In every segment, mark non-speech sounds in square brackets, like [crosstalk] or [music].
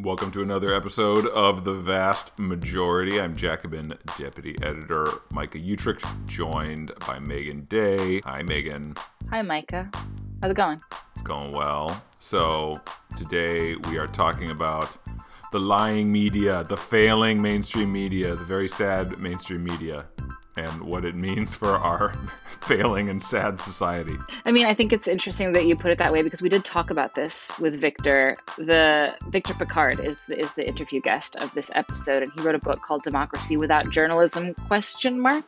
Welcome to another episode of The Vast Majority. I'm Jacobin Deputy Editor Micah Uetricht, joined by Meagan Day. Hi, Meagan. Hi, Micah. How's it going? It's going well. So, today we are talking about the lying media, the failing mainstream media, the very sad mainstream media and what it means for our [laughs] failing and sad society. I mean, I think it's interesting that you put it that way because we did talk about this with Victor. The Victor Pickard is the, is the interview guest of this episode, and he wrote a book called "Democracy Without Journalism?" question mark.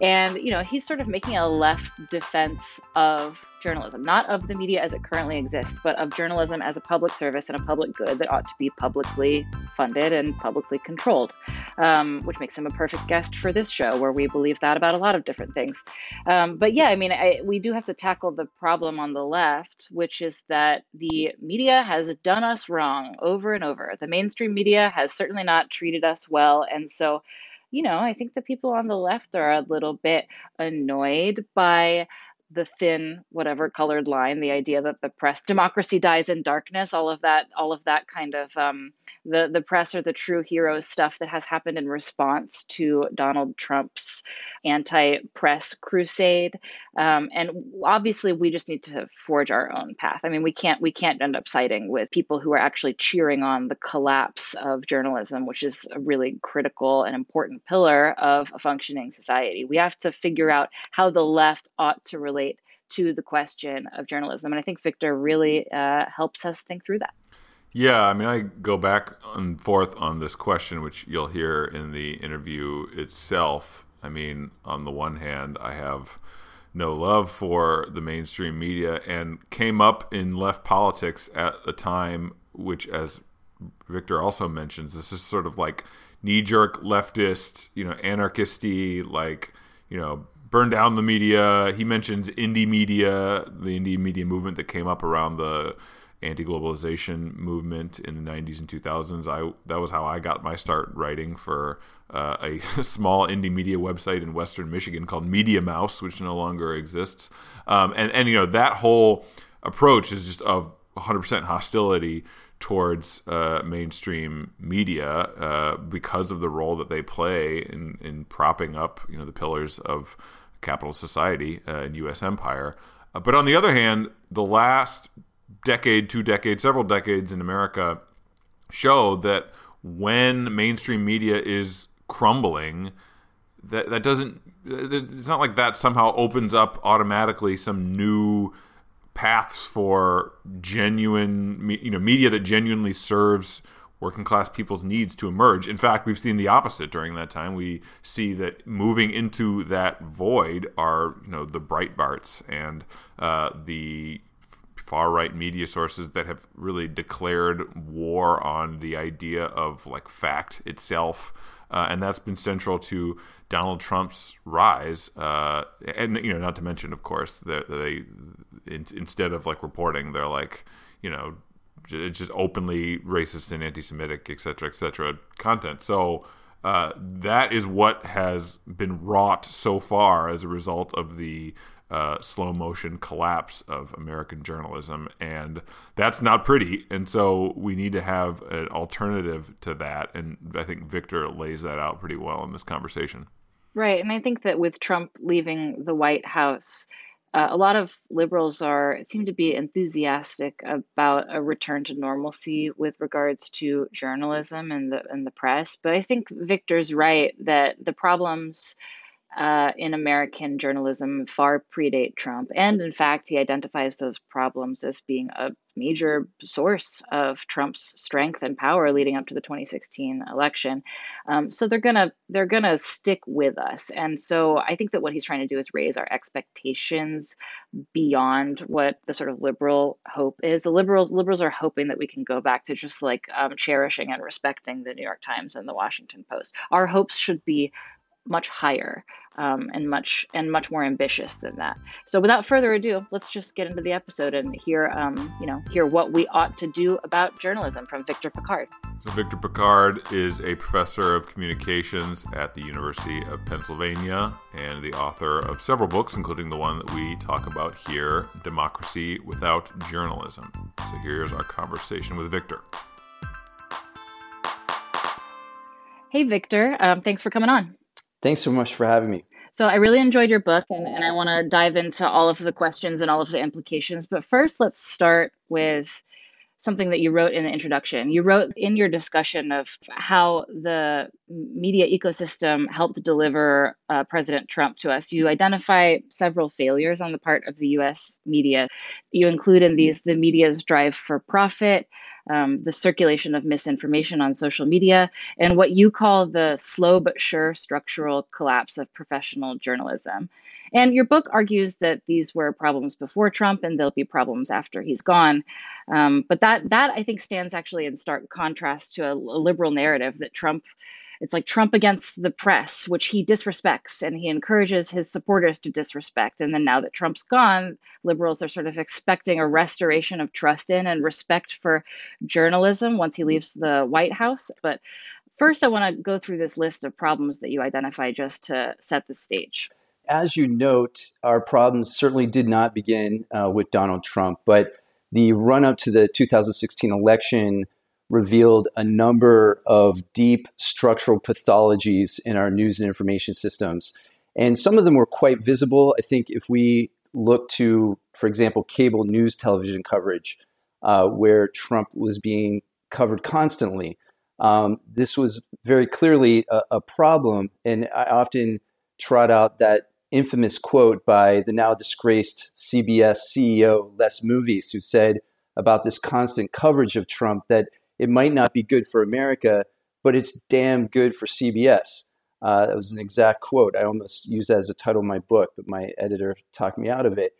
And you know, he's sort of making a left defense of journalism, not of the media as it currently exists, but of journalism as a public service and a public good that ought to be publicly funded and publicly controlled, um, which makes him a perfect guest for this show, where we believe that about a lot of different things. Um, but yeah, I mean, I, we do have to tackle the problem on the left, which is that the media has done us wrong over and over. The mainstream media has certainly not treated us well. And so, you know, I think the people on the left are a little bit annoyed by the thin whatever colored line the idea that the press democracy dies in darkness all of that all of that kind of um, the the press are the true heroes stuff that has happened in response to Donald Trump's anti-press crusade. Um, and obviously we just need to forge our own path. I mean we can't we can't end up siding with people who are actually cheering on the collapse of journalism which is a really critical and important pillar of a functioning society. We have to figure out how the left ought to relate to the question of journalism. And I think Victor really uh, helps us think through that. Yeah, I mean, I go back and forth on this question, which you'll hear in the interview itself. I mean, on the one hand, I have no love for the mainstream media and came up in left politics at a time which, as Victor also mentions, this is sort of like knee jerk leftist, you know, anarchisty, like, you know, burn down the media. He mentions indie media, the indie media movement that came up around the anti-globalization movement in the 90s and 2000s. I that was how I got my start writing for uh, a [laughs] small indie media website in Western Michigan called Media Mouse, which no longer exists. Um, and and you know that whole approach is just of 100% hostility towards uh, mainstream media uh, because of the role that they play in, in propping up you know the pillars of capitalist society uh, and U.S. empire. Uh, but on the other hand, the last decade, two decades, several decades in America show that when mainstream media is crumbling, that that doesn't. It's not like that somehow opens up automatically some new paths for genuine, you know, media that genuinely serves working class people's needs to emerge. In fact, we've seen the opposite during that time. We see that moving into that void are, you know, the Breitbarts and uh, the far right media sources that have really declared war on the idea of like fact itself. Uh, and that's been central to Donald Trump's rise. Uh, and you know, not to mention, of course, that they, in, instead of like reporting, they're like, you know, it's just openly racist and anti-Semitic, et cetera, et cetera, content. So uh, that is what has been wrought so far as a result of the uh, slow motion collapse of American journalism, and that's not pretty. And so we need to have an alternative to that. And I think Victor lays that out pretty well in this conversation. Right, and I think that with Trump leaving the White House, uh, a lot of liberals are seem to be enthusiastic about a return to normalcy with regards to journalism and the and the press. But I think Victor's right that the problems uh, in American journalism far predate Trump. And in fact, he identifies those problems as being a major source of Trump's strength and power leading up to the 2016 election. Um, so they're gonna they're gonna stick with us. And so I think that what he's trying to do is raise our expectations beyond what the sort of liberal hope is. The liberals liberals are hoping that we can go back to just like um, cherishing and respecting the New York Times and the Washington Post. Our hopes should be much higher um, and much and much more ambitious than that. So without further ado, let's just get into the episode and hear um, you know hear what we ought to do about journalism from Victor Pickard. So Victor Pickard is a professor of communications at the University of Pennsylvania and the author of several books, including the one that we talk about here, Democracy Without Journalism. So here's our conversation with Victor. Hey, Victor. Um, thanks for coming on. Thanks so much for having me. So, I really enjoyed your book, and, and I want to dive into all of the questions and all of the implications. But first, let's start with something that you wrote in the introduction. You wrote in your discussion of how the media ecosystem helped deliver uh, President Trump to us. You identify several failures on the part of the US media. You include in these the media's drive for profit, um, the circulation of misinformation on social media, and what you call the slow but sure structural collapse of professional journalism. And your book argues that these were problems before Trump and there'll be problems after he's gone. Um, but that that I think stands actually in stark contrast to a, a liberal narrative that Trump it's like Trump against the press, which he disrespects and he encourages his supporters to disrespect. And then now that Trump's gone, liberals are sort of expecting a restoration of trust in and respect for journalism once he leaves the White House. But first, I want to go through this list of problems that you identify just to set the stage. As you note, our problems certainly did not begin uh, with Donald Trump, but the run up to the 2016 election revealed a number of deep structural pathologies in our news and information systems. And some of them were quite visible. I think if we look to, for example, cable news television coverage, uh, where Trump was being covered constantly, um, this was very clearly a, a problem. And I often trot out that infamous quote by the now disgraced CBS CEO Les Moonves, who said about this constant coverage of Trump that it might not be good for America, but it's damn good for CBS. Uh, that was an exact quote. I almost used that as a title of my book, but my editor talked me out of it.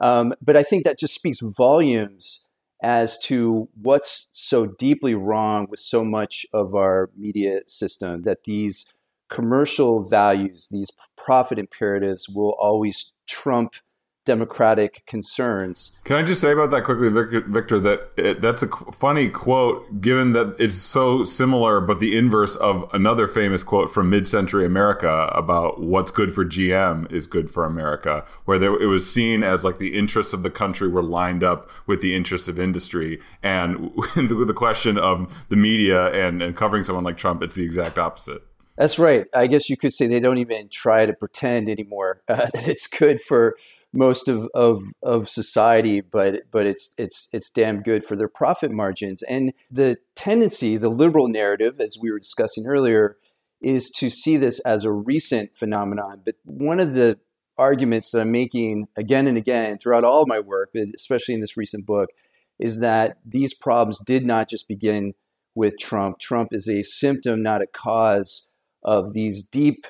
Um, but I think that just speaks volumes as to what's so deeply wrong with so much of our media system that these commercial values, these profit imperatives will always trump democratic concerns. Can I just say about that quickly, Victor? That it, that's a funny quote, given that it's so similar, but the inverse of another famous quote from mid-century America about what's good for GM is good for America, where there, it was seen as like the interests of the country were lined up with the interests of industry, and [laughs] with the question of the media and, and covering someone like Trump, it's the exact opposite. That's right. I guess you could say they don't even try to pretend anymore uh, [laughs] that it's good for most of, of, of society, but but it's it's it's damn good for their profit margins. And the tendency, the liberal narrative, as we were discussing earlier, is to see this as a recent phenomenon. But one of the arguments that I'm making again and again throughout all of my work, especially in this recent book, is that these problems did not just begin with Trump. Trump is a symptom, not a cause, of these deep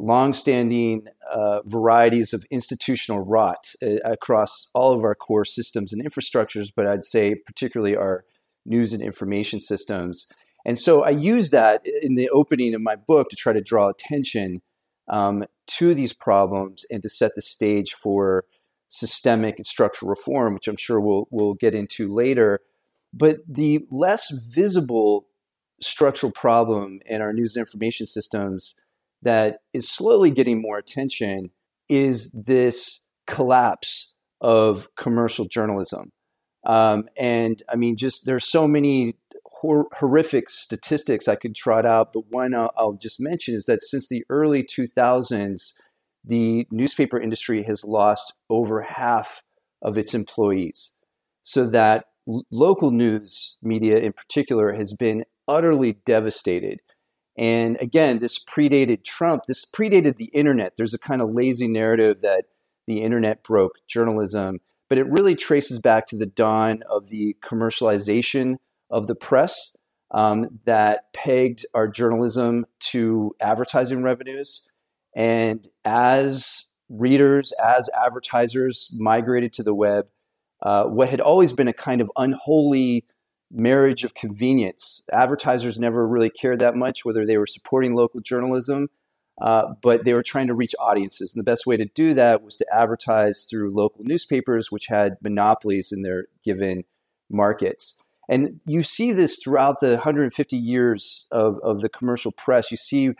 longstanding uh, varieties of institutional rot uh, across all of our core systems and infrastructures, but I'd say particularly our news and information systems. And so I use that in the opening of my book to try to draw attention um, to these problems and to set the stage for systemic and structural reform, which I'm sure we'll, we'll get into later. But the less visible structural problem in our news and information systems that is slowly getting more attention is this collapse of commercial journalism. Um, and I mean, just there's so many hor- horrific statistics I could trot out, but one I'll, I'll just mention is that since the early 2000s, the newspaper industry has lost over half of its employees. So that local news media in particular has been utterly devastated. And again, this predated Trump. This predated the internet. There's a kind of lazy narrative that the internet broke journalism, but it really traces back to the dawn of the commercialization of the press um, that pegged our journalism to advertising revenues. And as readers, as advertisers migrated to the web, uh, what had always been a kind of unholy marriage of convenience. Advertisers never really cared that much whether they were supporting local journalism, uh, but they were trying to reach audiences. And the best way to do that was to advertise through local newspapers, which had monopolies in their given markets. And you see this throughout the 150 years of, of the commercial press. You see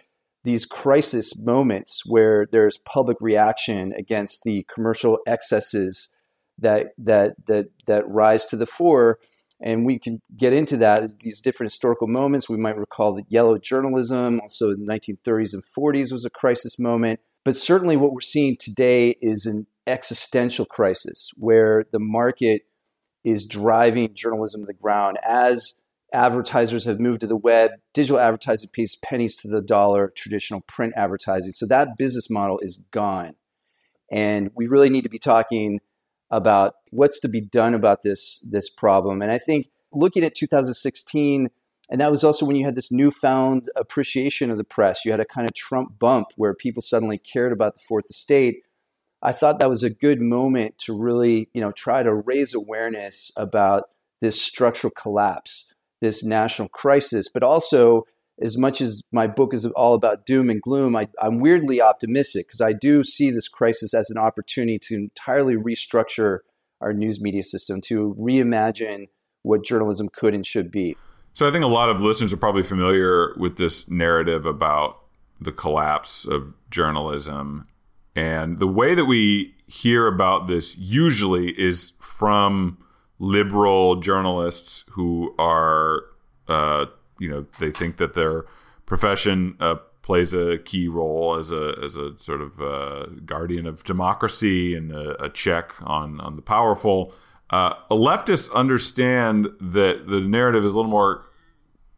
these crisis moments where there's public reaction against the commercial excesses that that that that rise to the fore and we can get into that these different historical moments. We might recall the yellow journalism, also in the 1930s and 40s was a crisis moment. But certainly, what we're seeing today is an existential crisis where the market is driving journalism to the ground as advertisers have moved to the web. Digital advertising pays pennies to the dollar, traditional print advertising. So that business model is gone. And we really need to be talking about what's to be done about this this problem. And I think looking at 2016, and that was also when you had this newfound appreciation of the press. You had a kind of Trump bump where people suddenly cared about the fourth estate. I thought that was a good moment to really, you know, try to raise awareness about this structural collapse, this national crisis, but also as much as my book is all about doom and gloom, I, am weirdly optimistic because I do see this crisis as an opportunity to entirely restructure our news media system, to reimagine what journalism could and should be. So I think a lot of listeners are probably familiar with this narrative about the collapse of journalism. And the way that we hear about this usually is from liberal journalists who are uh, you know they think that their profession uh, plays a key role as a as a sort of uh, guardian of democracy and a, a, check on on the powerful. Uh, leftists understand that the narrative is a little more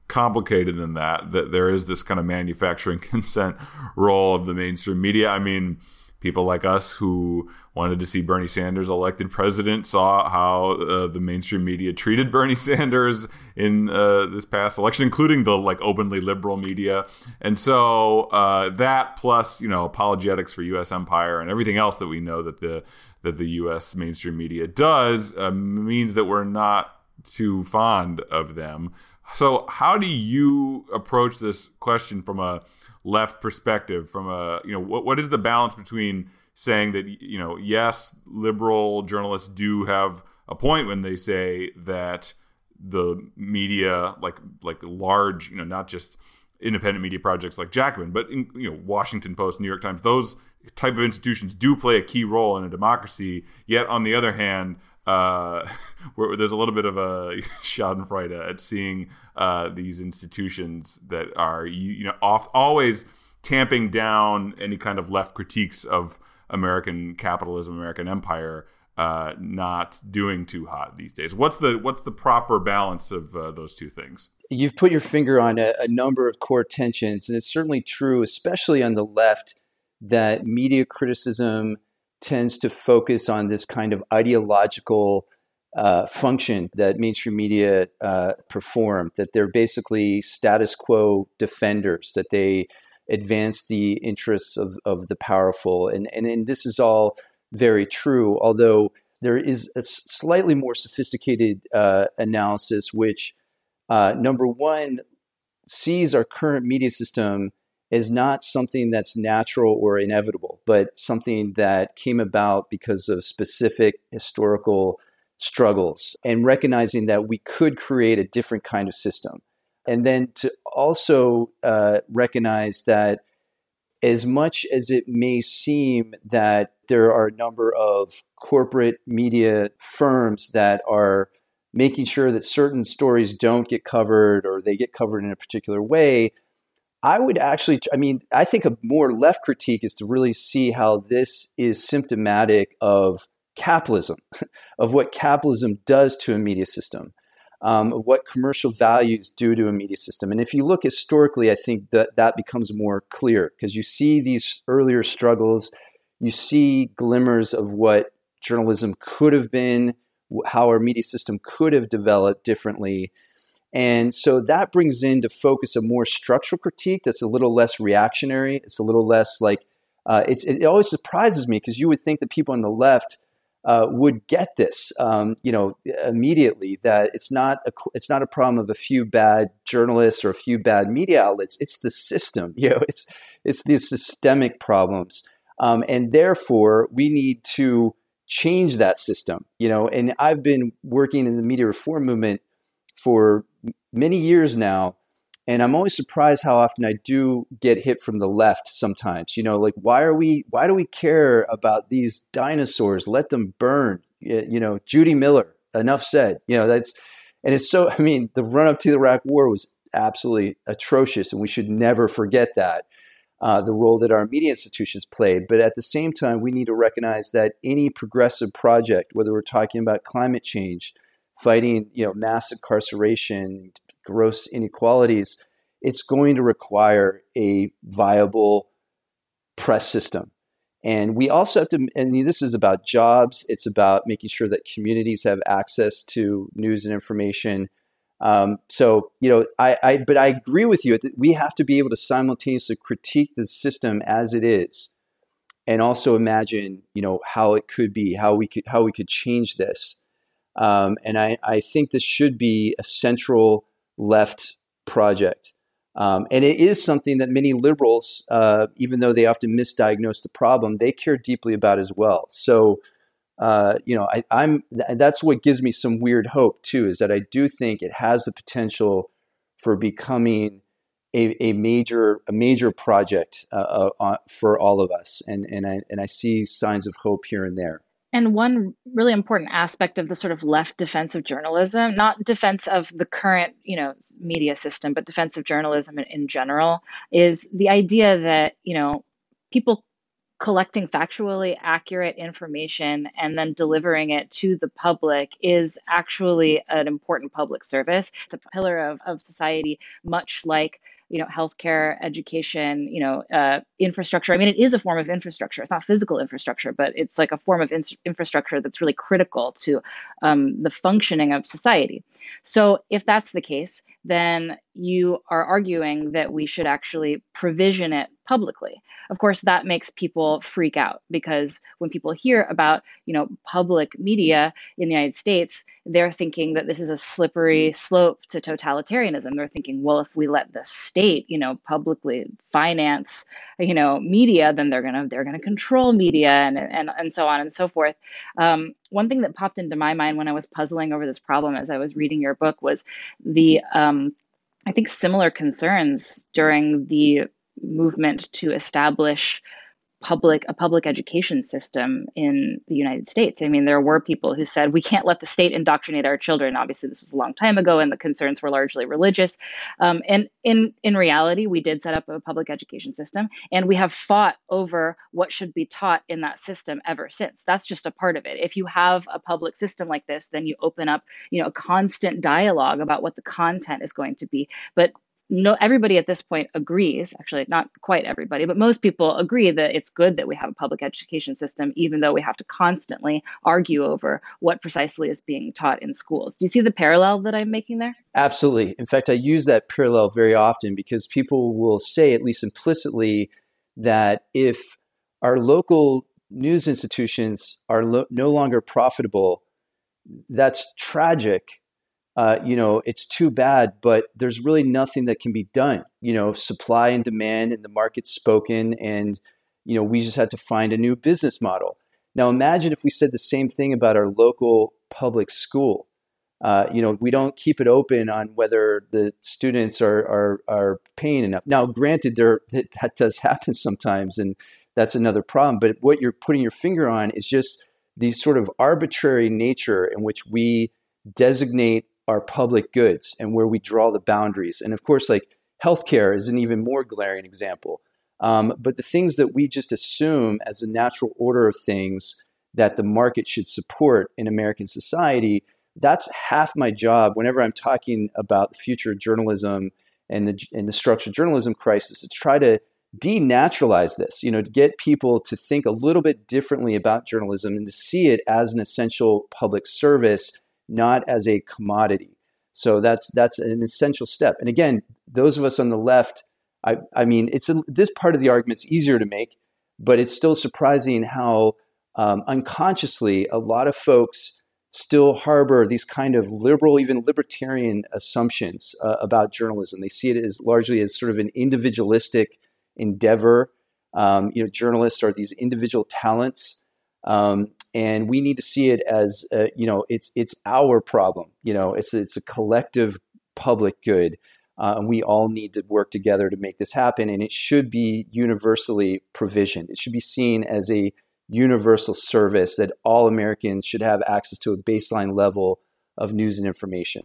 complicated than that. That there is this kind of manufacturing [laughs] consent role of the mainstream media. I mean people like us who wanted to see Bernie Sanders elected president saw how uh, the mainstream media treated [laughs] Bernie Sanders in uh, this past election, including the like openly liberal media. And so uh, that plus you know apologetics for U.S. empire and everything else that we know that the that the U.S. mainstream media does uh, means that we're not too fond of them. So how do you approach this question from a left perspective from a you know what what is the balance between saying that you know yes liberal journalists do have a point when they say that the media like like large you know not just independent media projects like Jacobin but in, you know Washington Post New York Times those type of institutions do play a key role in a democracy. Yet on the other hand uh, [laughs] where there's a little bit of a [laughs] Schadenfreude at seeing uh, these institutions that are you, you know always tamping down any kind of left critiques of American capitalism, American empire, uh, not doing too hot these days. What's the what's the proper balance of uh, those two things? You've put your finger on a, a number of core tensions, and it's certainly true, especially on the left, that media criticism tends to focus on this kind of ideological uh, function that mainstream media uh, perform, that they're basically status quo defenders, that they advance the interests of, of the powerful. And, and, and this is all very true, although there is a slightly more sophisticated uh, analysis, which, uh, number one, sees our current media system is not something that's natural or inevitable, but something that came about because of specific historical struggles and recognizing that we could create a different kind of system. And then to also uh, recognize that as much as it may seem that there are a number of corporate media firms that are making sure that certain stories don't get covered or they get covered in a particular way, I would actually, I mean, I think a more left critique is to really see how this is symptomatic of capitalism, [laughs] of what capitalism does to a media system, um, what commercial values do to a media system. And if you look historically, I think that that becomes more clear because you see these earlier struggles, you see glimmers of what journalism could have been, how our media system could have developed differently. And so that brings into focus a more structural critique that's a little less reactionary. It's a little less like, uh, it always surprises me because you would think that people on the left uh, would get this, um, you know, immediately that it's not a, it's not a problem of a few bad journalists or a few bad media outlets. It's the system, [laughs] you know, it's it's these systemic problems, um, and therefore we need to change that system, you know. And I've been working in the media reform movement for many years now. And I'm always surprised how often I do get hit from the left sometimes. You know, like why are we why do we care about these dinosaurs? Let them burn. You know, Judy Miller, enough said. You know, that's And it's so, [laughs] I mean, the run up to the Iraq war was absolutely atrocious, and we should never forget that. Uh, the role that our media institutions played. But at the same time, we need to recognize that any progressive project, whether we're talking about climate change, fighting you know mass incarceration, gross inequalities, it's going to require a viable press system. And we also have to, and this is about jobs, it's about making sure that communities have access to news and information. Um, so, you know, I, I, but I agree with you that we have to be able to simultaneously critique the system as it is and also imagine, you know, how it could be, how we could, how we could change this. Um, and I, I think this should be a central left project. Um, and it is something that many liberals, uh, even though they often misdiagnose the problem, they care deeply about as well. So, uh, you know, I, am that's what gives me some weird hope too, is that I do think it has the potential for becoming a, a major a major project uh, uh for all of us, and and I and I see signs of hope here and there. And one really important aspect of the sort of left defense of journalism, not defense of the current, you know, media system, but defense of journalism in, in general, is the idea that, you know, people collecting factually accurate information and then delivering it to the public is actually an important public service. It's a pillar of, of society, much like you know healthcare education you know uh, infrastructure. I mean it is a form of infrastructure. It's not physical infrastructure but it's like a form of in- infrastructure that's really critical to um, the functioning of society so if that's the case then you are arguing that we should actually provision it publicly. Of course, that makes people freak out because when people hear about, you know, public media in the United States, they're thinking that this is a slippery slope to totalitarianism. They're thinking, well, if we let the state, you know, publicly finance, you know, media, then they're gonna they're gonna control media and and and so on and so forth. Um, one thing that popped into my mind when I was puzzling over this problem as I was reading your book was the um, I think similar concerns during the movement to establish public a public education system in the United States. I mean, there were people who said we can't let the state indoctrinate our children. Obviously, this was a long time ago, and the concerns were largely religious. Um, and in in reality, we did set up a public education system, and we have fought over what should be taught in that system ever since. That's just a part of it. If you have a public system like this, then you open up, you know, a constant dialogue about what the content is going to be. But no everybody at this point agrees actually not quite everybody but most people agree that it's good that we have a public education system even though we have to constantly argue over what precisely is being taught in schools. Do you see the parallel that i'm making there? Absolutely. In fact i use that parallel very often because people will say at least implicitly that if our local news institutions are lo- no longer profitable that's tragic uh, you know, it's too bad, but there's really nothing that can be done. You know, supply and demand and the market's spoken, and, you know, we just had to find a new business model. Now, imagine if we said the same thing about our local public school. Uh, you know, we don't keep it open on whether the students are, are, are paying enough. Now, granted, there that, that does happen sometimes, and that's another problem. But what you're putting your finger on is just the sort of arbitrary nature in which we designate our public goods and where we draw the boundaries. And of course, like healthcare is an even more glaring example. Um, but the things that we just assume as a natural order of things that the market should support in American society, that's half my job whenever I'm talking about the future of journalism and the, and the structured journalism crisis to try to denaturalize this, you know, to get people to think a little bit differently about journalism and to see it as an essential public service not as a commodity. So that's that's an essential step. And again, those of us on the left, I, I mean, it's a, this part of the argument's easier to make, but it's still surprising how um, unconsciously a lot of folks still harbor these kind of liberal, even libertarian assumptions uh, about journalism. They see it as largely as sort of an individualistic endeavor. Um, you know, journalists are these individual talents, um, and we need to see it as uh, you know it's it's our problem you know it's it's a collective public good uh, and we all need to work together to make this happen and it should be universally provisioned it should be seen as a universal service that all americans should have access to a baseline level of news and information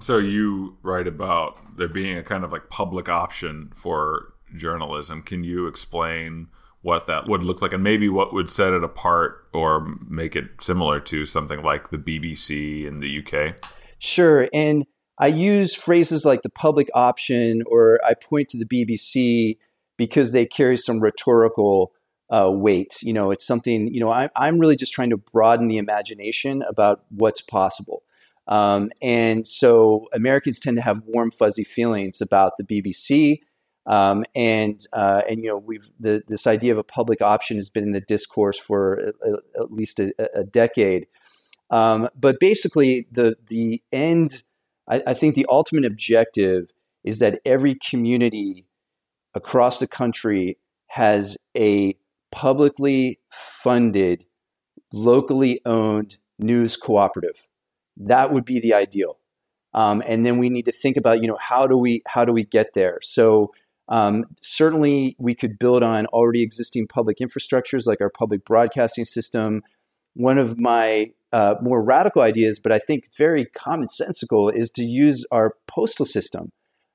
So you write about there being a kind of like public option for journalism. Can you explain what that would look like and maybe what would set it apart or make it similar to something like the BBC in the UK? Sure. And I use phrases like the public option or I point to the BBC because they carry some rhetorical uh, weight. You know, it's something, you know, I, I'm really just trying to broaden the imagination about what's possible. Um, and so Americans tend to have warm, fuzzy feelings about the BBC. Um, and uh, and you know we've the, this idea of a public option has been in the discourse for a, a, at least a, a decade. Um, but basically, the the end, I, I think, the ultimate objective is that every community across the country has a publicly funded, locally owned news cooperative. That would be the ideal. Um, and then we need to think about, you know, how do we how do we get there? So um, certainly, we could build on already existing public infrastructures like our public broadcasting system. One of my uh, more radical ideas, but I think very commonsensical, is to use our postal system.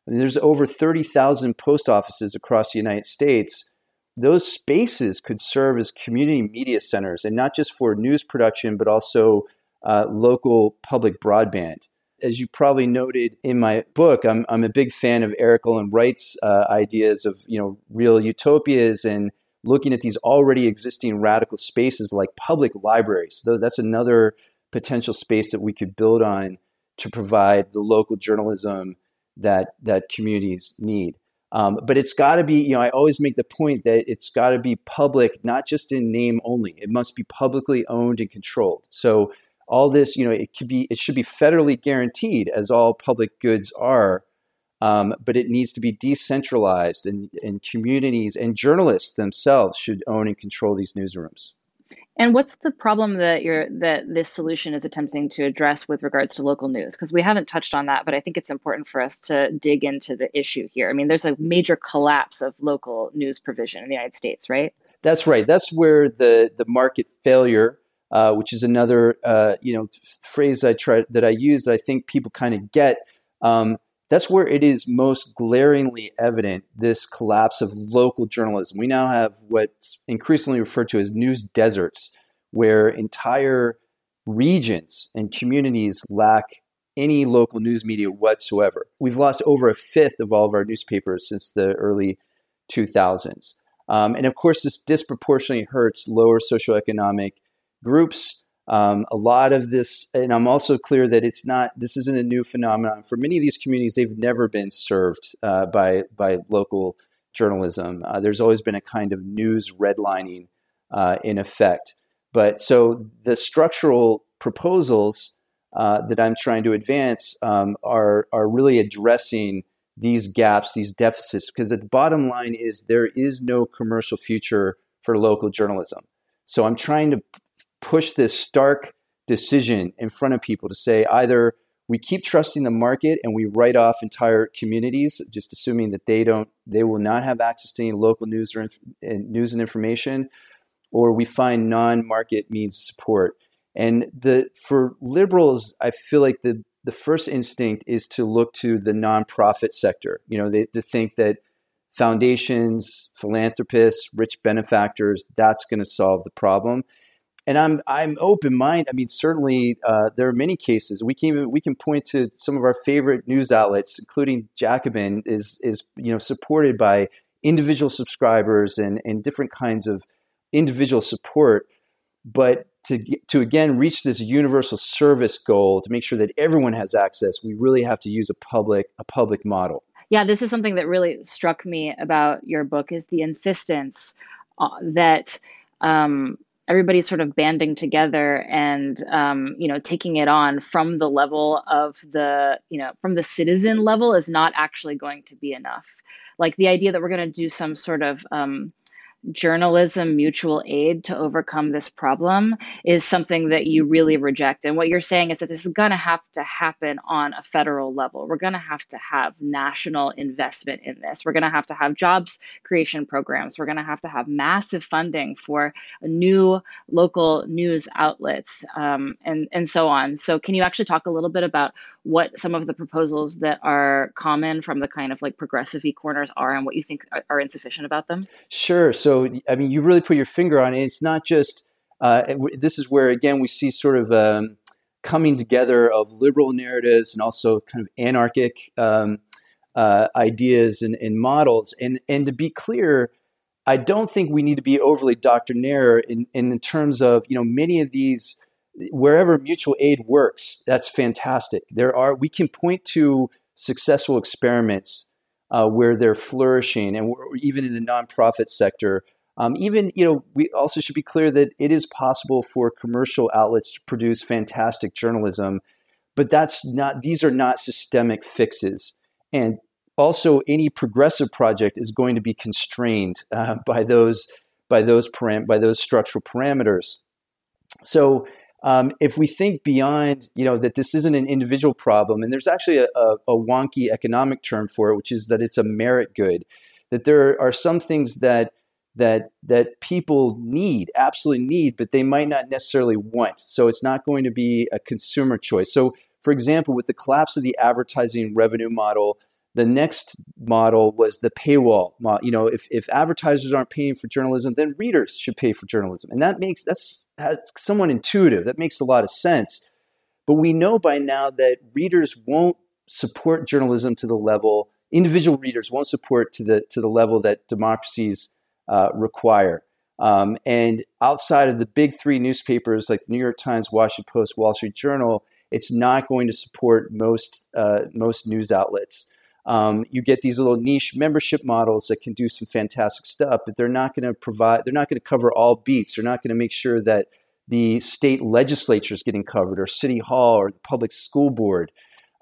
I mean, there's over 30,000 post offices across the United States. Those spaces could serve as community media centers, and not just for news production, but also uh, local public broadband. As you probably noted in my book, I'm, I'm a big fan of Erik Olin Wright's uh, ideas of you know real utopias and looking at these already existing radical spaces like public libraries. So that's another potential space that we could build on to provide the local journalism that that communities need. Um, but it's got to be, you know, I always make the point that it's got to be public, not just in name only. It must be publicly owned and controlled. So all this, you know, it could be, it should be federally guaranteed, as all public goods are. Um, but it needs to be decentralized, and, and communities and journalists themselves should own and control these newsrooms. And what's the problem that you're that this solution is attempting to address with regards to local news? Because we haven't touched on that, but I think it's important for us to dig into the issue here. I mean, there's a major collapse of local news provision in the United States, right? That's right. That's where the the market failure uh, which is another uh, you know phrase I try that I use that I think people kind of get. Um, that's where it is most glaringly evident this collapse of local journalism. We now have what's increasingly referred to as news deserts, where entire regions and communities lack any local news media whatsoever. We've lost over a fifth of all of our newspapers since the early 2000s. Um, and of course, this disproportionately hurts lower socioeconomic groups. Um, a lot of this, and I'm also clear that it's not. This isn't a new phenomenon for many of these communities. They've never been served uh, by by local journalism. Uh, there's always been a kind of news redlining uh, in effect. But so the structural proposals uh, that I'm trying to advance um, are are really addressing these gaps, these deficits, because the bottom line is there is no commercial future for local journalism. So I'm trying to push this stark decision in front of people to say either we keep trusting the market and we write off entire communities, just assuming that they don't, they will not have access to any local news or inf- news and information, or we find non-market means of support. And the for liberals, I feel like the the first instinct is to look to the nonprofit sector. You know, they, to think that foundations, philanthropists, rich benefactors, that's going to solve the problem and I'm I'm open minded. I mean, certainly uh, there are many cases we can we can point to some of our favorite news outlets, including Jacobin, is is you know supported by individual subscribers and and different kinds of individual support. But to to again reach this universal service goal to make sure that everyone has access, we really have to use a public a public model. Yeah, this is something that really struck me about your book is the insistence uh, that um, everybody's sort of banding together and um, you know taking it on from the level of the you know from the citizen level is not actually going to be enough. Like the idea that we're going to do some sort of um, journalism mutual aid to overcome this problem is something that you really reject. And what you're saying is that this is going to have to happen on a federal level. We're going to have to have national investment in this. We're going to have to have jobs creation programs. We're going to have to have massive funding for new local news outlets um, and, and so on. So, can you actually talk a little bit about what some of the proposals that are common from the kind of like progressive corners are and what you think are, are insufficient about them? Sure. So, I mean, you really put your finger on it. It's not just, uh, this is where, again, we see sort of um, coming together of liberal narratives and also kind of anarchic um, uh, ideas and, and, models. And, and to be clear, I don't think we need to be overly doctrinaire in, in terms of, you know, many of these wherever mutual aid works, that's fantastic. There are we can point to successful experiments uh, where they're flourishing, and even in the nonprofit sector. Um, even you know, we also should be clear that it is possible for commercial outlets to produce fantastic journalism, but that's not; these are not systemic fixes. And also, any progressive project is going to be constrained uh, by those by those param- by those structural parameters. So um, if we think beyond, you know, that this isn't an individual problem, and there's actually a, a, a, wonky economic term for it, which is that it's a merit good, that there are some things that that that people need, absolutely need, but they might not necessarily want. So it's not going to be a consumer choice. So, for example, with the collapse of the advertising revenue model, the next model was the paywall model. You know, if, if advertisers aren't paying for journalism, then readers should pay for journalism. And that makes that's, that's somewhat intuitive. That makes a lot of sense. But we know by now that readers won't support journalism to the level individual readers won't support to the to the level that democracies uh, require. Um, and outside of the big three newspapers like the New York Times, Washington Post, Wall Street Journal, it's not going to support most uh, most news outlets. Um, you get these little niche membership models that can do some fantastic stuff, but they're not going to provide, they're not going to cover all beats. They're not going to make sure that the state legislature is getting covered or city hall or the public school board.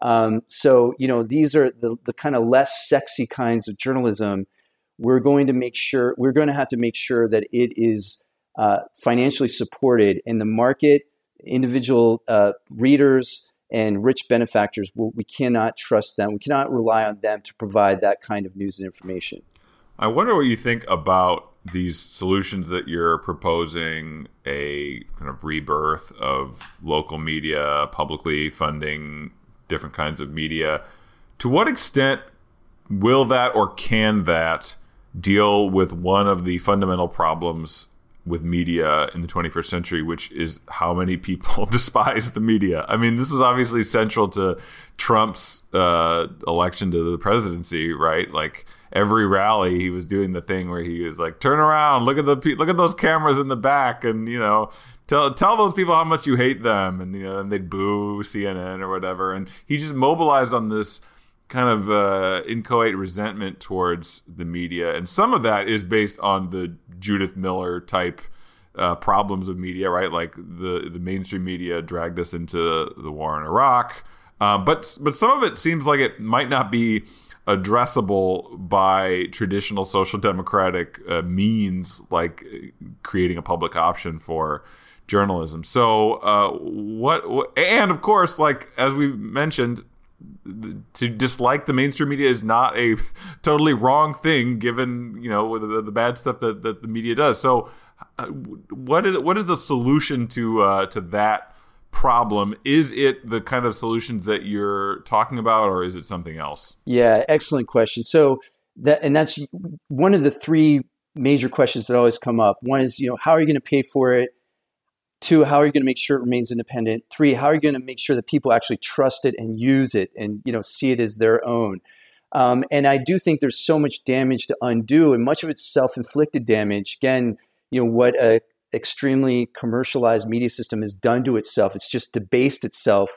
Um, so, you know, these are the, the kind of less sexy kinds of journalism. We're going to make sure, we're going to have to make sure that it is uh, financially supported in the market, individual uh, readers, and rich benefactors, we cannot trust them. We cannot rely on them to provide that kind of news and information. I wonder what you think about these solutions that you're proposing a kind of rebirth of local media, publicly funding different kinds of media. To what extent will that or can that deal with one of the fundamental problems with media in the 21st century, which is how many people [laughs] despise the media. I mean, this is obviously central to Trump's uh, election to the presidency, right? Like every rally, he was doing the thing where he was like, "Turn around, look at the look at those cameras in the back," and you know. Tell, tell those people how much you hate them, and you know, and they'd boo CNN or whatever. And he just mobilized on this kind of uh, inchoate resentment towards the media, and some of that is based on the Judith Miller type uh, problems of media, right? Like the the mainstream media dragged us into the war in Iraq, uh, but but some of it seems like it might not be addressable by traditional social democratic uh, means, like creating a public option for journalism. So uh, what, what? And of course, like as we mentioned, to dislike the mainstream media is not a [laughs] totally wrong thing given you know the, the bad stuff that, that the media does. So uh, what is what is the solution to uh, to that problem? Is it the kind of solutions that you're talking about or is it something else? Yeah excellent question. So that and that's one of the three major questions that always come up. One is you know how are you going to pay for it Two, how are you going to make sure it remains independent? Three, how are you going to make sure that people actually trust it and use it and you know see it as their own? Um, and I do think there's so much damage to undo, and much of it's self-inflicted damage. Again, you know what a extremely commercialized media system has done to itself. It's just debased itself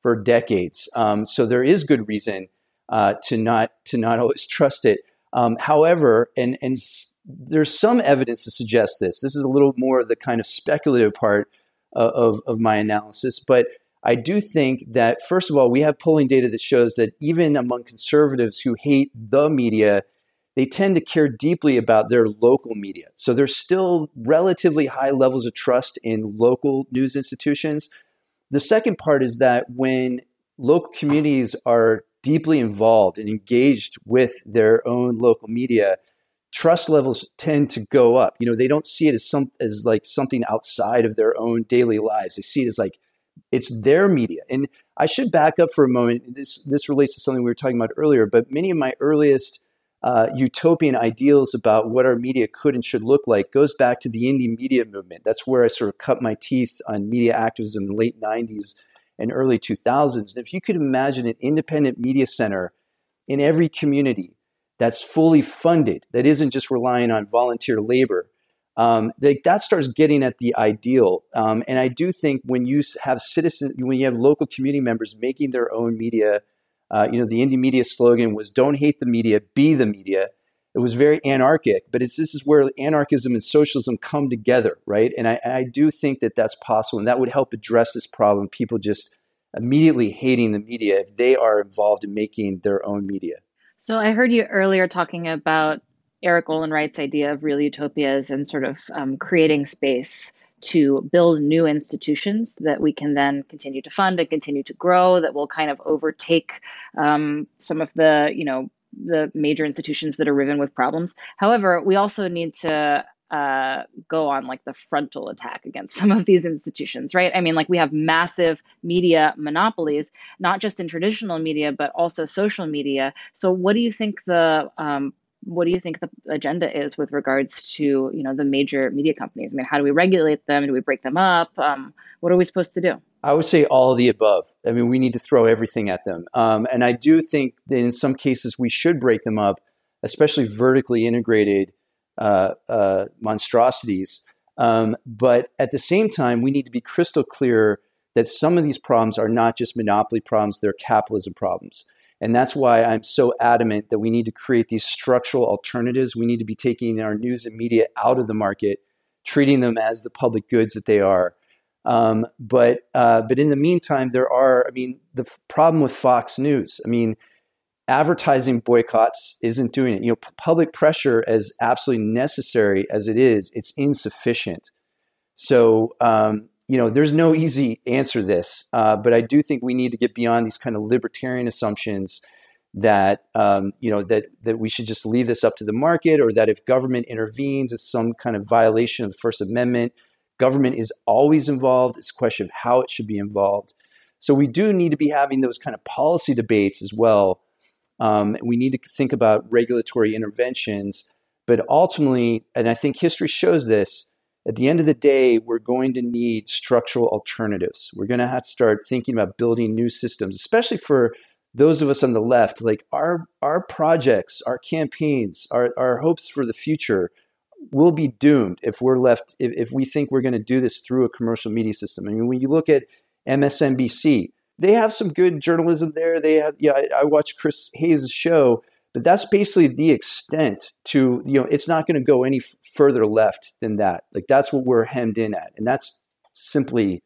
for decades. Um, so there is good reason uh, to not to not [laughs] always trust it. Um, however, and and there's some evidence to suggest this. This is a little more of the kind of speculative part of, of, of my analysis, but I do think that, first of all, we have polling data that shows that even among conservatives who hate the media, they tend to care deeply about their local media. So there's still relatively high levels of trust in local news institutions. The second part is that when local communities are deeply involved and engaged with their own local media, trust levels tend to go up. You know, they don't see it as some as like something outside of their own daily lives. They see it as like it's their media. And I should back up for a moment. This this relates to something we were talking about earlier, but many of my earliest uh, utopian ideals about what our media could and should look like goes back to the indie media movement. That's where I sort of cut my teeth on media activism in the late 90s and early 2000s. And if you could imagine an independent media center in every community that's fully funded, that isn't just relying on volunteer labor, um, they, that starts getting at the ideal. Um, and I do think when you have citizens, when you have local community members making their own media uh, you know, the indie media slogan was "Don't hate the media, be the media." It was very anarchic, but it's this is where anarchism and socialism come together, right? And I, I do think that that's possible, and that would help address this problem. People just immediately hating the media if they are involved in making their own media. So I heard you earlier talking about Erik Olin Wright's idea of real utopias and sort of um, creating space to build new institutions that we can then continue to fund and continue to grow that will kind of overtake um, some of the you know the major institutions that are riven with problems however we also need to uh, go on like the frontal attack against [laughs] some of these institutions, right? I mean, like we have massive media monopolies, not just in traditional media, but also social media. So, what do you think the um, what do you think the agenda is with regards to you know the major media companies? I mean, how do we regulate them? Do we break them up? Um, what are we supposed to do? I would say all of the above. I mean, we need to throw everything at them, um, and I do think that in some cases we should break them up, especially vertically integrated uh, uh, monstrosities. Um, but at the same time, we need to be crystal clear that some of these problems are not just monopoly problems; they're capitalism problems. And that's why I'm so adamant that we need to create these structural alternatives. We need to be taking our news and media out of the market, treating them as the public goods that they are. Um, but uh, but in the meantime, there are. I mean, the f- problem with Fox News. I mean, advertising boycotts isn't doing it. You know, p- public pressure, as absolutely necessary as it is, it's insufficient. So um, you know, there's no easy answer to this, uh, but I do think we need to get beyond these kind of libertarian assumptions that um, you know that that we should just leave this up to the market, or that if government intervenes, it's some kind of violation of the First Amendment. Government is always involved. It's a question of how it should be involved. So we do need to be having those kind of policy debates as well. Um, we need to think about regulatory interventions, but ultimately, and I think history shows this at the end of the day, we're going to need structural alternatives. We're going to have to start thinking about building new systems, especially for those of us on the left. Like our our projects, our campaigns, our, our hopes for the future will be doomed if we're left if, if we think we're going to do this through a commercial media system. I mean, when you look at MSNBC, they have some good journalism there. They have yeah, I, I watch Chris Hayes' show but that's basically the extent to, you know, it's not going to go any f- further left than that. Like that's what we're hemmed in at. And that's simply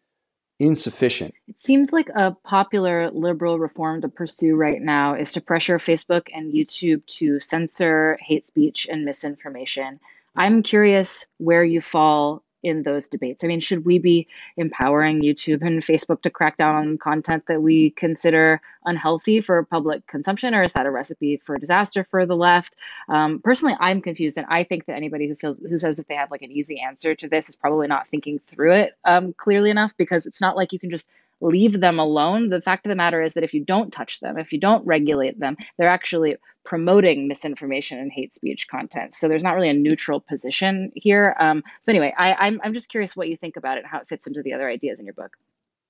insufficient. It seems like a popular liberal reform to pursue right now is to pressure Facebook and YouTube to censor hate speech and misinformation. I'm curious where you fall in those debates? I mean, should we be empowering YouTube and Facebook to crack down on content that we consider unhealthy for public consumption, or is that a recipe for disaster for the left? Um, personally, I'm confused, and I think that anybody who feels who says that they have like an easy answer to this is probably not thinking through it um, clearly enough because it's not like you can just leave them alone. The fact of the matter is that if you don't touch them, if you don't regulate them, they're actually promoting misinformation and hate speech content. So there's not really a neutral position here. Um, so anyway, I, I'm I'm just curious what you think about it and how it fits into the other ideas in your book.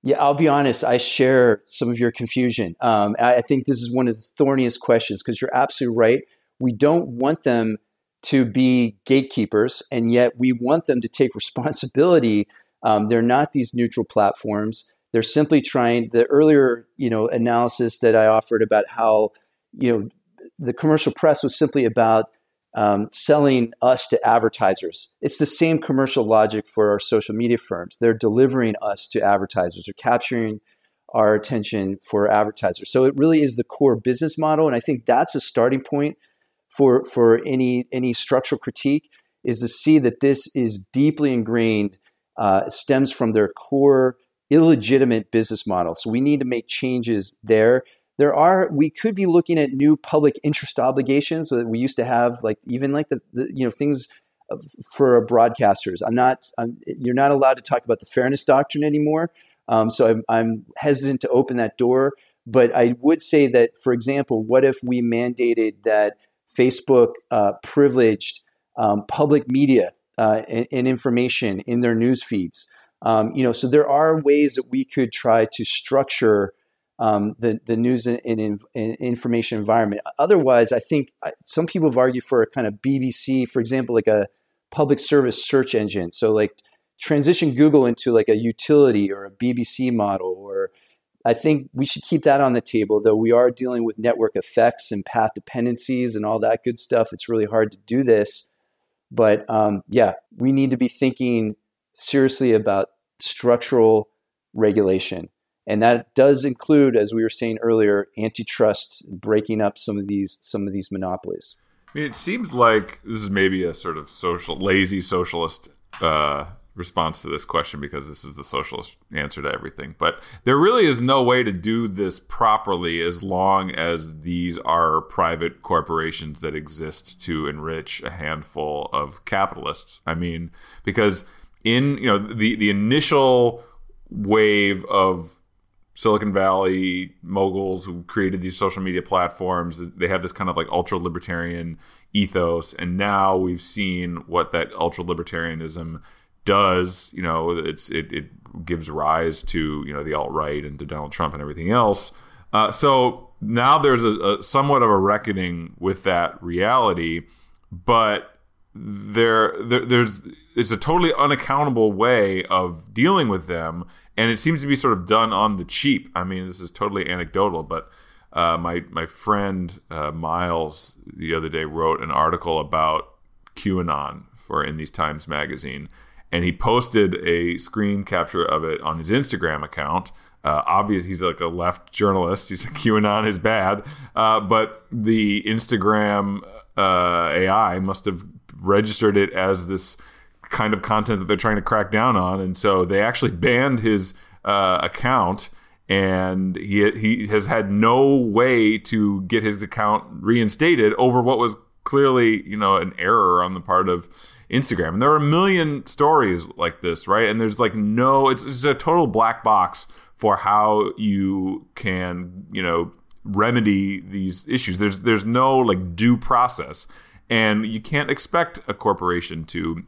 Yeah, I'll be honest. I share some of your confusion. Um, I think this is one of the thorniest questions because you're absolutely right. We don't want them to be gatekeepers, and yet we want them to take [laughs] responsibility. Um, they're not these neutral platforms. They're simply trying the earlier, you know, analysis that I offered about how, you know, the commercial press was simply about um, selling us to advertisers. It's the same commercial logic for our social media firms. They're delivering us to advertisers. They're capturing our attention for advertisers. So it really is the core business model, and I think that's a starting point for for any any structural critique is to see that this is deeply ingrained, uh, stems from their core illegitimate business model. So we need to make changes there. There are we could be looking at new public interest obligations that we used to have, like even like the, the you know things for broadcasters. I'm not. I'm, you're not allowed to talk about the fairness doctrine anymore. Um, so I'm, I'm hesitant to open that door. But I would say that, for example, what if we mandated that Facebook uh, privileged um, public media uh, and, and, information in their news feeds? Um, you know, so there are ways that we could try to structure um, the the news and, and, and, information environment. Otherwise, I think some people have argued for a kind of BBC, for example, like a public service search engine. So like transition Google into like a utility or a BBC model or I think we should keep that on the table, though we are dealing with network effects and path dependencies and all that good stuff. It's really hard to do this. But um, yeah, we need to be thinking seriously about structural regulation. And that does include, as we were saying earlier, antitrust breaking up some of these some of these monopolies. I mean, it seems like this is maybe a sort of social, lazy socialist uh, response to this question because this is the socialist answer to everything. But there really is no way to do this properly as long as these are private corporations that exist to enrich a handful of capitalists. I mean, because in you know the the initial wave of Silicon Valley moguls who created these social media platforms. They have this kind of like ultra libertarian ethos, and now we've seen what that ultra libertarianism does. You know, it's it, it gives rise to you know the alt right and to Donald Trump and everything else. Uh, so now there's a, a somewhat of a reckoning with that reality, but there, there there's it's a totally unaccountable way of dealing with them and it seems to be sort of done on the cheap. I mean, this is totally anecdotal, but uh, my my friend uh, Miles the other day wrote an article about QAnon for in these Times magazine, and he posted a screen capture of it on his Instagram account. Uh, obvious, he's like a left journalist. He's like QAnon is bad, uh, but the Instagram uh, AI must have registered it as this kind of content that they're trying to crack down on, and so they actually banned his uh, account, and he he has had no way to get his account reinstated over what was clearly you know an error on the part of Instagram. And there are a million stories like this, right? And there's like no, it's, it's a total black box for how you can you know remedy these issues. There's there's no like due process. And you can't expect a corporation to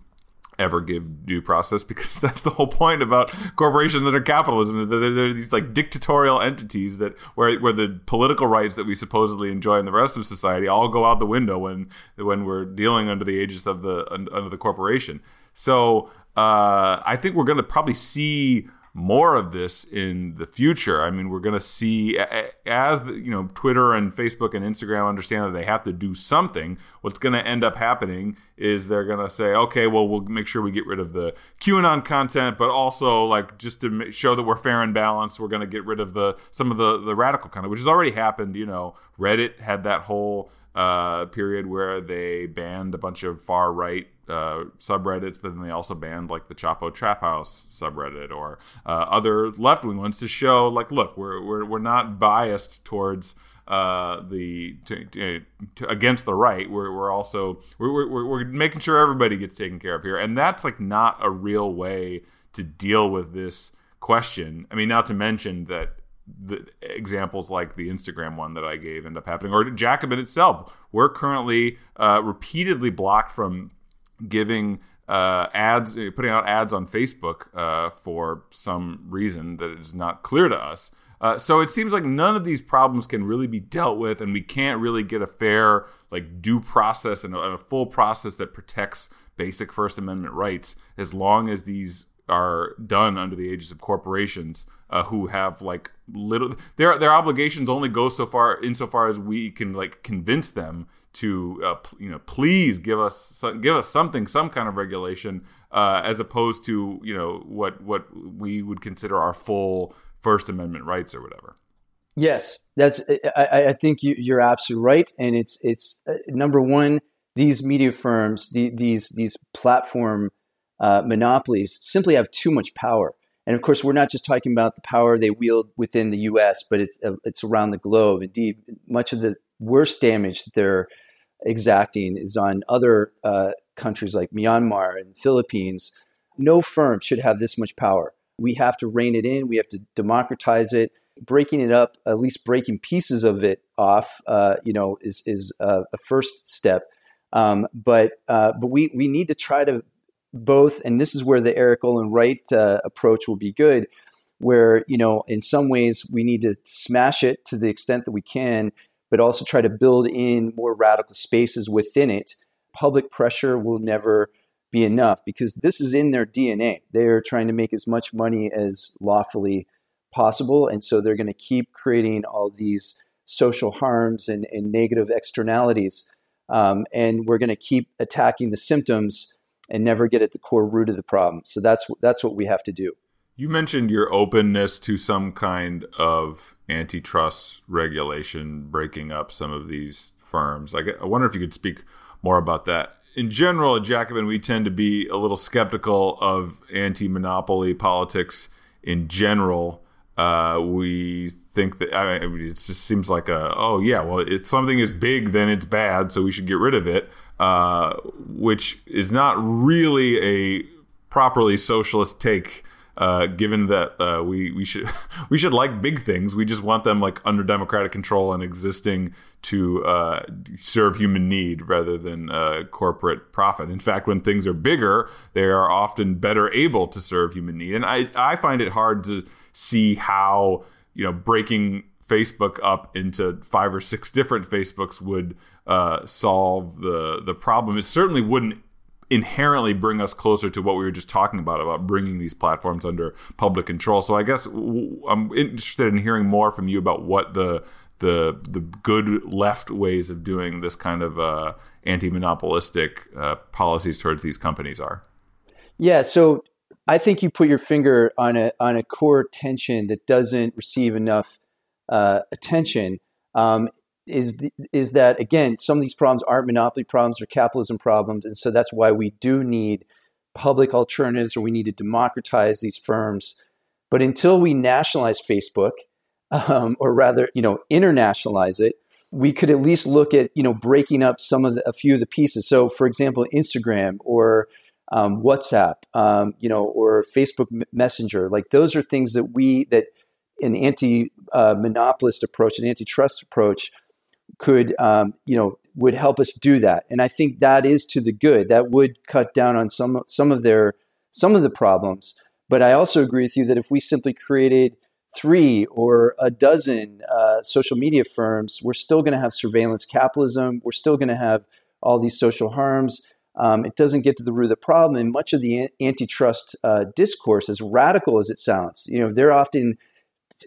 ever give due process [laughs] because that's the whole point about corporations are capitalism. They're, they're, these like dictatorial entities that where where the political rights that we supposedly enjoy in the rest of society all go out the window when when we're dealing under the aegis of the under the corporation. So uh, I think we're going to probably see more of this in the future. I mean, we're going to see as the, you know Twitter and Facebook and Instagram understand that they have to do something. What's going to end up happening is they're going to say, okay, well, we'll make sure we get rid of the QAnon content, but also like just to show that we're fair and balanced, we're going to get rid of the some of the the radical content, which has already happened. You know, Reddit had that whole uh, period where they banned a bunch of far right uh, subreddits, but then they also banned like the Chapo Trap House subreddit or uh, other left wing ones to show like, look, we're we're, we're not biased towards uh, the to, to, to, against the right. We're we're also we're, we're we're making sure everybody gets taken care of here, and that's like not a real way to deal with this question. I mean, not to mention that the examples like the Instagram one that I gave end up happening, or Jacobin itself. We're currently uh, repeatedly blocked from giving uh, ads, uh, putting out ads on Facebook uh, for some reason that is not clear to us. Uh, so it seems like none of these problems can really be dealt with, and we can't really get a fair, like, due process and a, and a full process that protects basic First Amendment rights as long as these are done under the aegis of corporations uh, who have like little their their obligations only go so far insofar as we can like convince them to uh, you know please give us give us something some kind of regulation uh, as opposed to you know what what we would consider our full First Amendment rights or whatever. Yes, that's. I, I think you, are absolutely right, and it's it's uh, number one. These media firms, the, these these platform uh, monopolies, simply have too much power. And of course, we're not just talking about the power they wield within the U.S., but it's uh, it's around the globe. Indeed, much of the worst damage that they're exacting is on other uh, countries like Myanmar and Philippines. No firm should have this much power. We have to rein it in. We have to democratize it breaking it up, at least breaking pieces of it off, uh, you know, is is a, a first step. Um, but uh, but we we need to try to both, and this is where the Erik Olin Wright uh, approach will be good. Where you know, in some ways, we need to smash it to the extent that we can, but also try to build in more radical spaces within it. Public pressure will never be enough because this is in their DNA. They are trying to make as much money as lawfully possible. And so they're going to keep creating all these social harms and, and negative externalities. Um, and we're going to keep attacking the symptoms and never get at the core root of the problem. So that's that's what we have to do. You mentioned your openness to some kind of antitrust regulation breaking up some of these firms. Like, I wonder if you could speak more about that. In general, at Jacobin, we tend to be a little skeptical of anti-monopoly politics in general uh, we think that I mean, it just seems like a oh yeah well if something is big then it's bad so we should get rid of it uh, which is not really a properly socialist take uh, given that uh, we we should [laughs] we should like big things we just want them like under democratic control and existing to uh, serve human need rather than uh, corporate profit in fact when things are bigger they are often better able to serve human need and I I find it hard to see how you know breaking Facebook up into five or six different Facebooks would uh, solve the the problem. It certainly wouldn't inherently bring us closer to what we were just talking about about bringing these platforms under public control. So I guess I'm interested in hearing more from you about what the the the good left ways of doing this kind of uh, anti-monopolistic uh, policies towards these companies are. Yeah, so I think you put your finger on a on a core tension that doesn't receive enough uh, attention. Um, is the, is that again? Some of these problems aren't monopoly problems or capitalism problems, and so that's why we do need public alternatives, or we need to democratize these firms. But until we nationalize Facebook, um, or rather, you know, internationalize it, we could at least look at you know breaking up some of the, a few of the pieces. So, for example, Instagram or um, WhatsApp, um, you know, or Facebook Messenger. Like those are things that we that an anti-monopolist uh, approach, an antitrust approach, could um, you know would help us do that. And I think that is to the good. That would cut down on some some of their some of the problems. But I also agree with you that if we simply created three or a dozen uh, social media firms, we're still going to have surveillance capitalism. We're still going to have all these social harms. Um, it doesn't get to the root of the problem. And much of the antitrust uh, discourse, as radical as it sounds, you know, they're often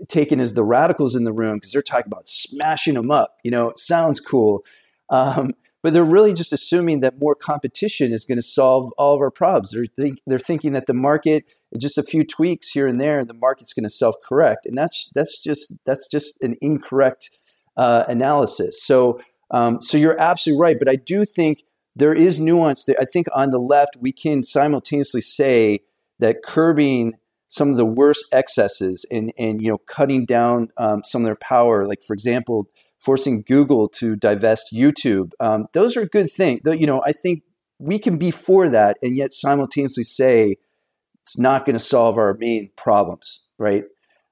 taken as the radicals in the room because they're talking about smashing them up. You know, it sounds cool. Um, but they're really just assuming that more competition is going to solve all of our problems. They're, think, they're thinking that the market, just a few tweaks here and there, and the market's going to self-correct, and that's that's just that's just an incorrect uh, analysis. So, um, so you're absolutely right. But I do think there is nuance there. I think on the left, we can simultaneously say that curbing some of the worst excesses and, and you know, cutting down um, some of their power, like, for example, forcing Google to divest YouTube, um, those are good things. You know, I think we can be for that and yet simultaneously say it's not going to solve our main problems, right?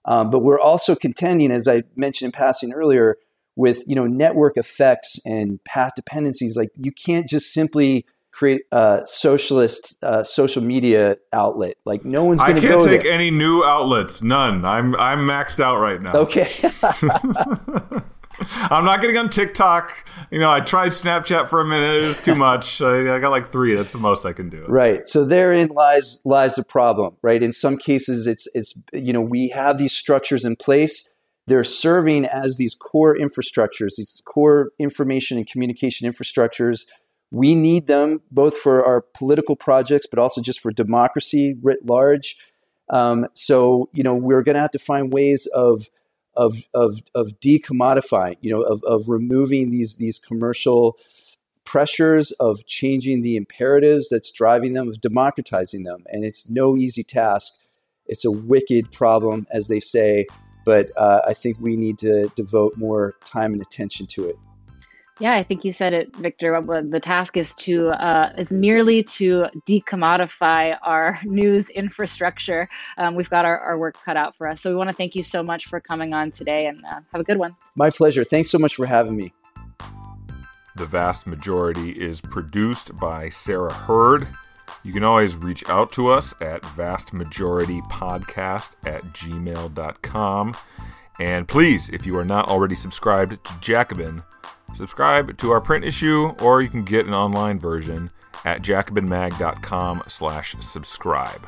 Um, but we're also contending, as I mentioned in passing earlier, with you know network effects and path dependencies like you can't just simply create a socialist uh, social media outlet like no one's going to go I can't take there. any new outlets none I'm I'm maxed out right now okay [laughs] [laughs] I'm not getting on TikTok. You know, I tried Snapchat for a minute. It was too much. I, I, got like three. That's the most I can do. Right. So therein lies lies the problem. Right. In some cases, it's it's you know we have these structures in place they're serving as these core infrastructures, these core information and communication infrastructures. We need them both for our political projects, but also just for democracy writ large. Um, so, you know, we're going to have to find ways of of of of decommodifying, you know, of, of removing these these commercial pressures of changing the imperatives that's driving them, of democratizing them. And it's no easy task. It's a wicked problem, as they say, but uh, I think we need to devote more time and attention to it. Yeah, I think you said it, Victor. The task is to uh, is merely to decommodify our [laughs] news infrastructure. Um, we've got our, our, work cut out for us. So we want to thank you so much for coming on today, and uh, have a good one. My pleasure. Thanks so much for having me. The vast majority is produced by Sarah Hurd. You can always reach out to us at vastmajoritypodcast at gmail.com. And please, if you are not already subscribed to Jacobin, subscribe to our print issue, or you can get an online version at jacobinmag.com slash subscribe.